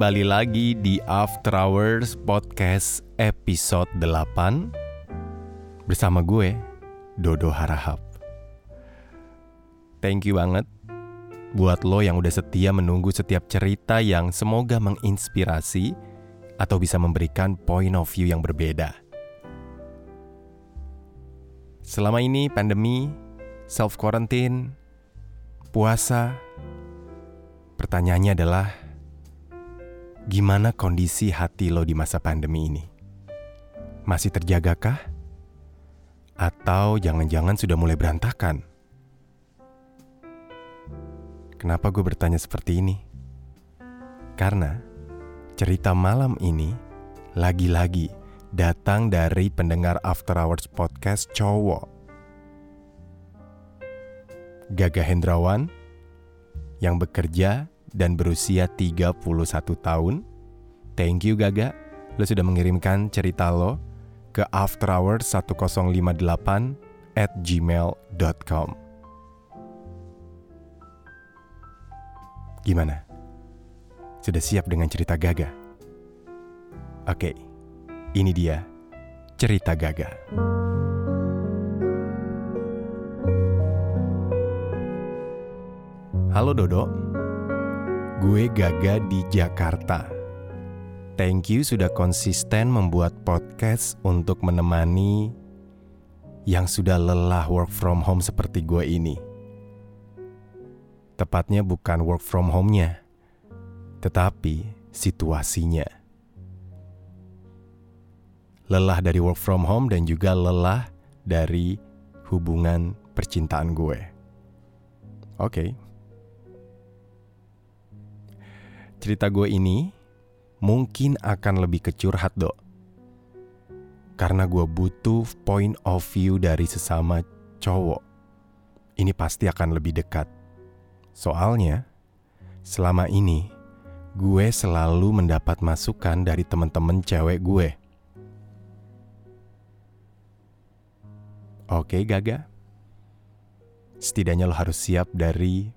kembali lagi di After Hours Podcast episode 8 Bersama gue, Dodo Harahap Thank you banget buat lo yang udah setia menunggu setiap cerita yang semoga menginspirasi atau bisa memberikan point of view yang berbeda. Selama ini pandemi, self quarantine, puasa, pertanyaannya adalah Gimana kondisi hati lo di masa pandemi ini? Masih terjagakah? Atau jangan-jangan sudah mulai berantakan? Kenapa gue bertanya seperti ini? Karena cerita malam ini lagi-lagi datang dari pendengar After Hours Podcast cowok. Gagah Hendrawan yang bekerja dan berusia 31 tahun. Thank you Gaga, lo sudah mengirimkan cerita lo ke afterhours1058 at gmail.com. Gimana? Sudah siap dengan cerita Gaga? Oke, ini dia cerita Gaga. Halo Dodo. Gue Gaga di Jakarta. Thank you sudah konsisten membuat podcast untuk menemani yang sudah lelah work from home seperti gue ini. Tepatnya bukan work from home-nya, tetapi situasinya. Lelah dari work from home dan juga lelah dari hubungan percintaan gue. Oke. Okay. cerita gue ini mungkin akan lebih kecurhat dok. Karena gue butuh point of view dari sesama cowok. Ini pasti akan lebih dekat. Soalnya, selama ini gue selalu mendapat masukan dari temen-temen cewek gue. Oke, Gaga. Setidaknya lo harus siap dari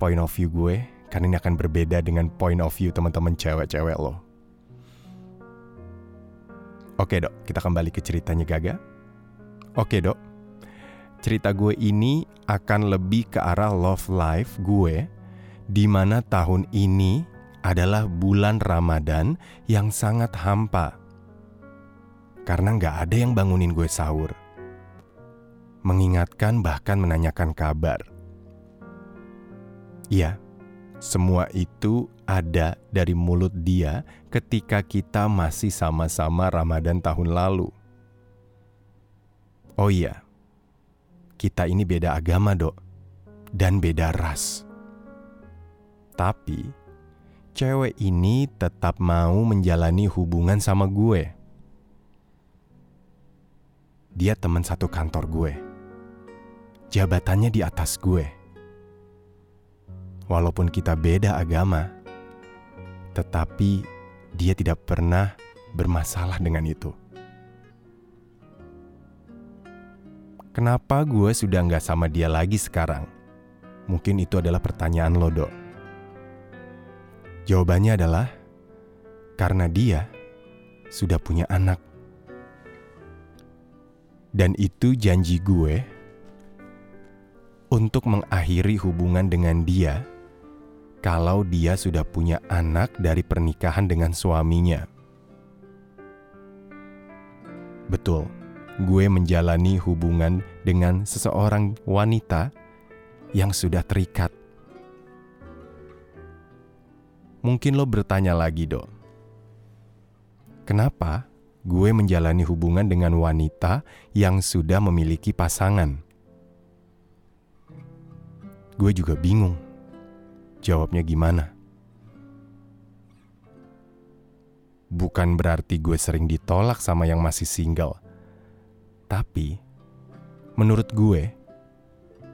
point of view gue karena ini akan berbeda dengan point of view teman-teman cewek-cewek lo. Oke dok, kita kembali ke ceritanya Gaga. Oke dok, cerita gue ini akan lebih ke arah love life gue, di mana tahun ini adalah bulan Ramadan yang sangat hampa. Karena nggak ada yang bangunin gue sahur. Mengingatkan bahkan menanyakan kabar. Iya, semua itu ada dari mulut dia ketika kita masih sama-sama Ramadan tahun lalu. Oh iya, kita ini beda agama, Dok, dan beda ras. Tapi cewek ini tetap mau menjalani hubungan sama gue. Dia teman satu kantor gue. Jabatannya di atas gue walaupun kita beda agama, tetapi dia tidak pernah bermasalah dengan itu. Kenapa gue sudah nggak sama dia lagi sekarang? Mungkin itu adalah pertanyaan lo, dok. Jawabannya adalah karena dia sudah punya anak. Dan itu janji gue untuk mengakhiri hubungan dengan dia kalau dia sudah punya anak dari pernikahan dengan suaminya. Betul, gue menjalani hubungan dengan seseorang wanita yang sudah terikat. Mungkin lo bertanya lagi, Dok. Kenapa gue menjalani hubungan dengan wanita yang sudah memiliki pasangan? Gue juga bingung Jawabnya gimana? Bukan berarti gue sering ditolak sama yang masih single. Tapi, menurut gue,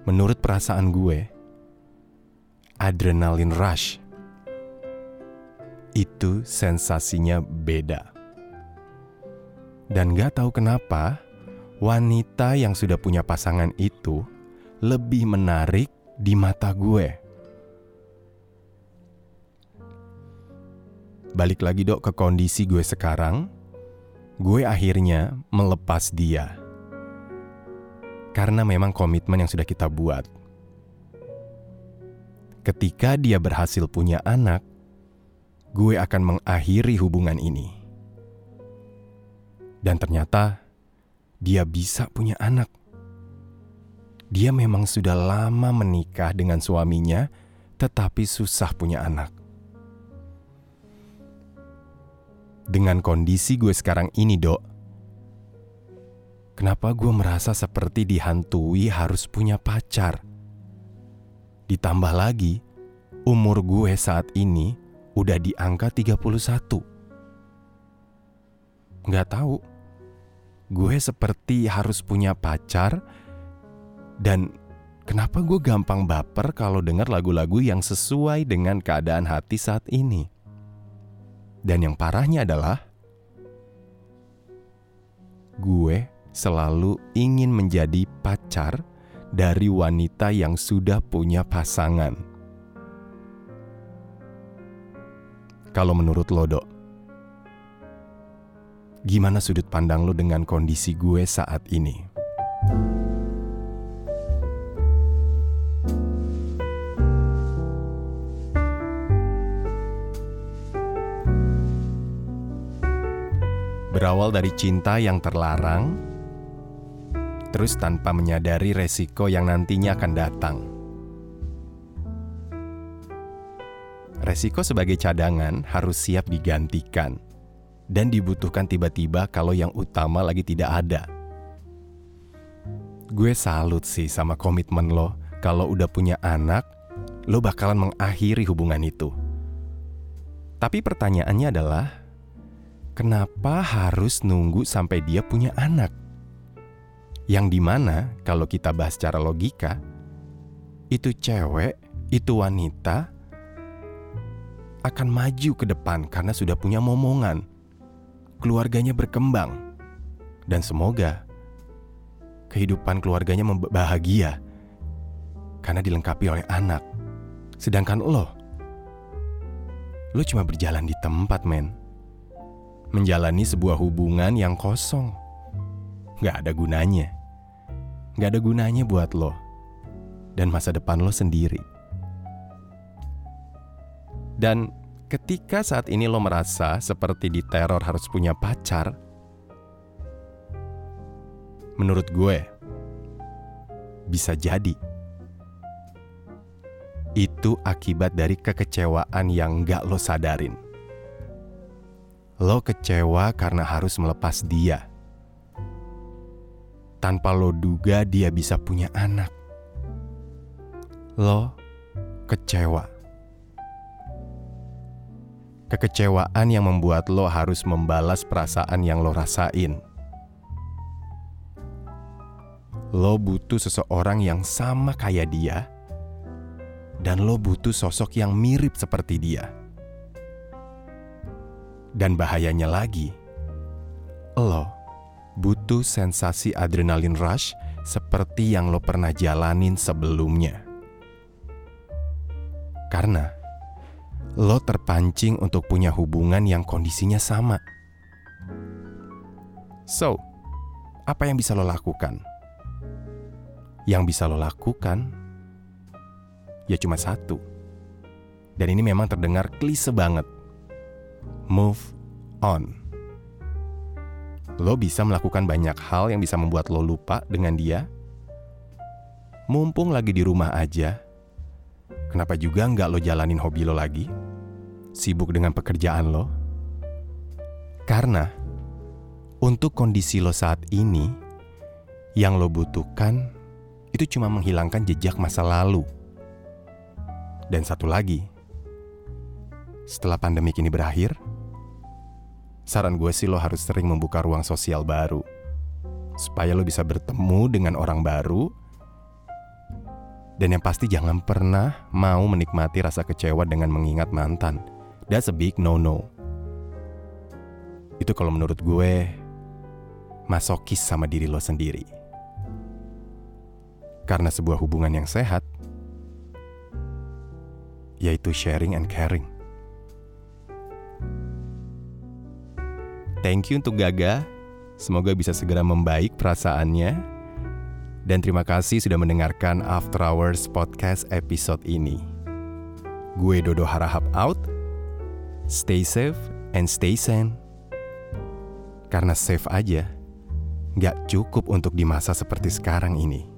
menurut perasaan gue, adrenalin rush itu sensasinya beda. Dan gak tahu kenapa, wanita yang sudah punya pasangan itu lebih menarik di mata gue. Balik lagi dok ke kondisi gue sekarang, gue akhirnya melepas dia. Karena memang komitmen yang sudah kita buat. Ketika dia berhasil punya anak, gue akan mengakhiri hubungan ini. Dan ternyata dia bisa punya anak. Dia memang sudah lama menikah dengan suaminya, tetapi susah punya anak. Dengan kondisi gue sekarang ini, Dok, kenapa gue merasa seperti dihantui harus punya pacar? Ditambah lagi, umur gue saat ini udah di angka 31. Nggak tahu, gue seperti harus punya pacar dan kenapa gue gampang baper kalau dengar lagu-lagu yang sesuai dengan keadaan hati saat ini? Dan yang parahnya adalah gue selalu ingin menjadi pacar dari wanita yang sudah punya pasangan. Kalau menurut lo, Dok, gimana sudut pandang lo dengan kondisi gue saat ini? Berawal dari cinta yang terlarang, terus tanpa menyadari resiko yang nantinya akan datang. Resiko sebagai cadangan harus siap digantikan dan dibutuhkan tiba-tiba kalau yang utama lagi tidak ada. Gue salut sih sama komitmen lo kalau udah punya anak, lo bakalan mengakhiri hubungan itu. Tapi pertanyaannya adalah, kenapa harus nunggu sampai dia punya anak? Yang di mana kalau kita bahas secara logika, itu cewek, itu wanita akan maju ke depan karena sudah punya momongan. Keluarganya berkembang. Dan semoga kehidupan keluarganya bahagia karena dilengkapi oleh anak. Sedangkan lo, lo cuma berjalan di tempat, men menjalani sebuah hubungan yang kosong. Gak ada gunanya. Gak ada gunanya buat lo dan masa depan lo sendiri. Dan ketika saat ini lo merasa seperti diteror harus punya pacar, menurut gue bisa jadi itu akibat dari kekecewaan yang gak lo sadarin. Lo kecewa karena harus melepas dia. Tanpa lo duga dia bisa punya anak. Lo kecewa. Kekecewaan yang membuat lo harus membalas perasaan yang lo rasain. Lo butuh seseorang yang sama kayak dia, dan lo butuh sosok yang mirip seperti dia. Dan bahayanya lagi, lo butuh sensasi adrenalin rush seperti yang lo pernah jalanin sebelumnya. Karena lo terpancing untuk punya hubungan yang kondisinya sama. So, apa yang bisa lo lakukan? Yang bisa lo lakukan ya cuma satu. Dan ini memang terdengar klise banget move on. Lo bisa melakukan banyak hal yang bisa membuat lo lupa dengan dia. Mumpung lagi di rumah aja, kenapa juga nggak lo jalanin hobi lo lagi? Sibuk dengan pekerjaan lo? Karena untuk kondisi lo saat ini, yang lo butuhkan itu cuma menghilangkan jejak masa lalu. Dan satu lagi, setelah pandemi ini berakhir, saran gue sih lo harus sering membuka ruang sosial baru. Supaya lo bisa bertemu dengan orang baru. Dan yang pasti jangan pernah mau menikmati rasa kecewa dengan mengingat mantan. That's a big no-no. Itu kalau menurut gue, masokis sama diri lo sendiri. Karena sebuah hubungan yang sehat, yaitu sharing and caring. Thank you untuk Gaga. Semoga bisa segera membaik perasaannya. Dan terima kasih sudah mendengarkan After Hours Podcast episode ini. Gue Dodo Harahap out. Stay safe and stay sane. Karena safe aja, gak cukup untuk di masa seperti sekarang ini.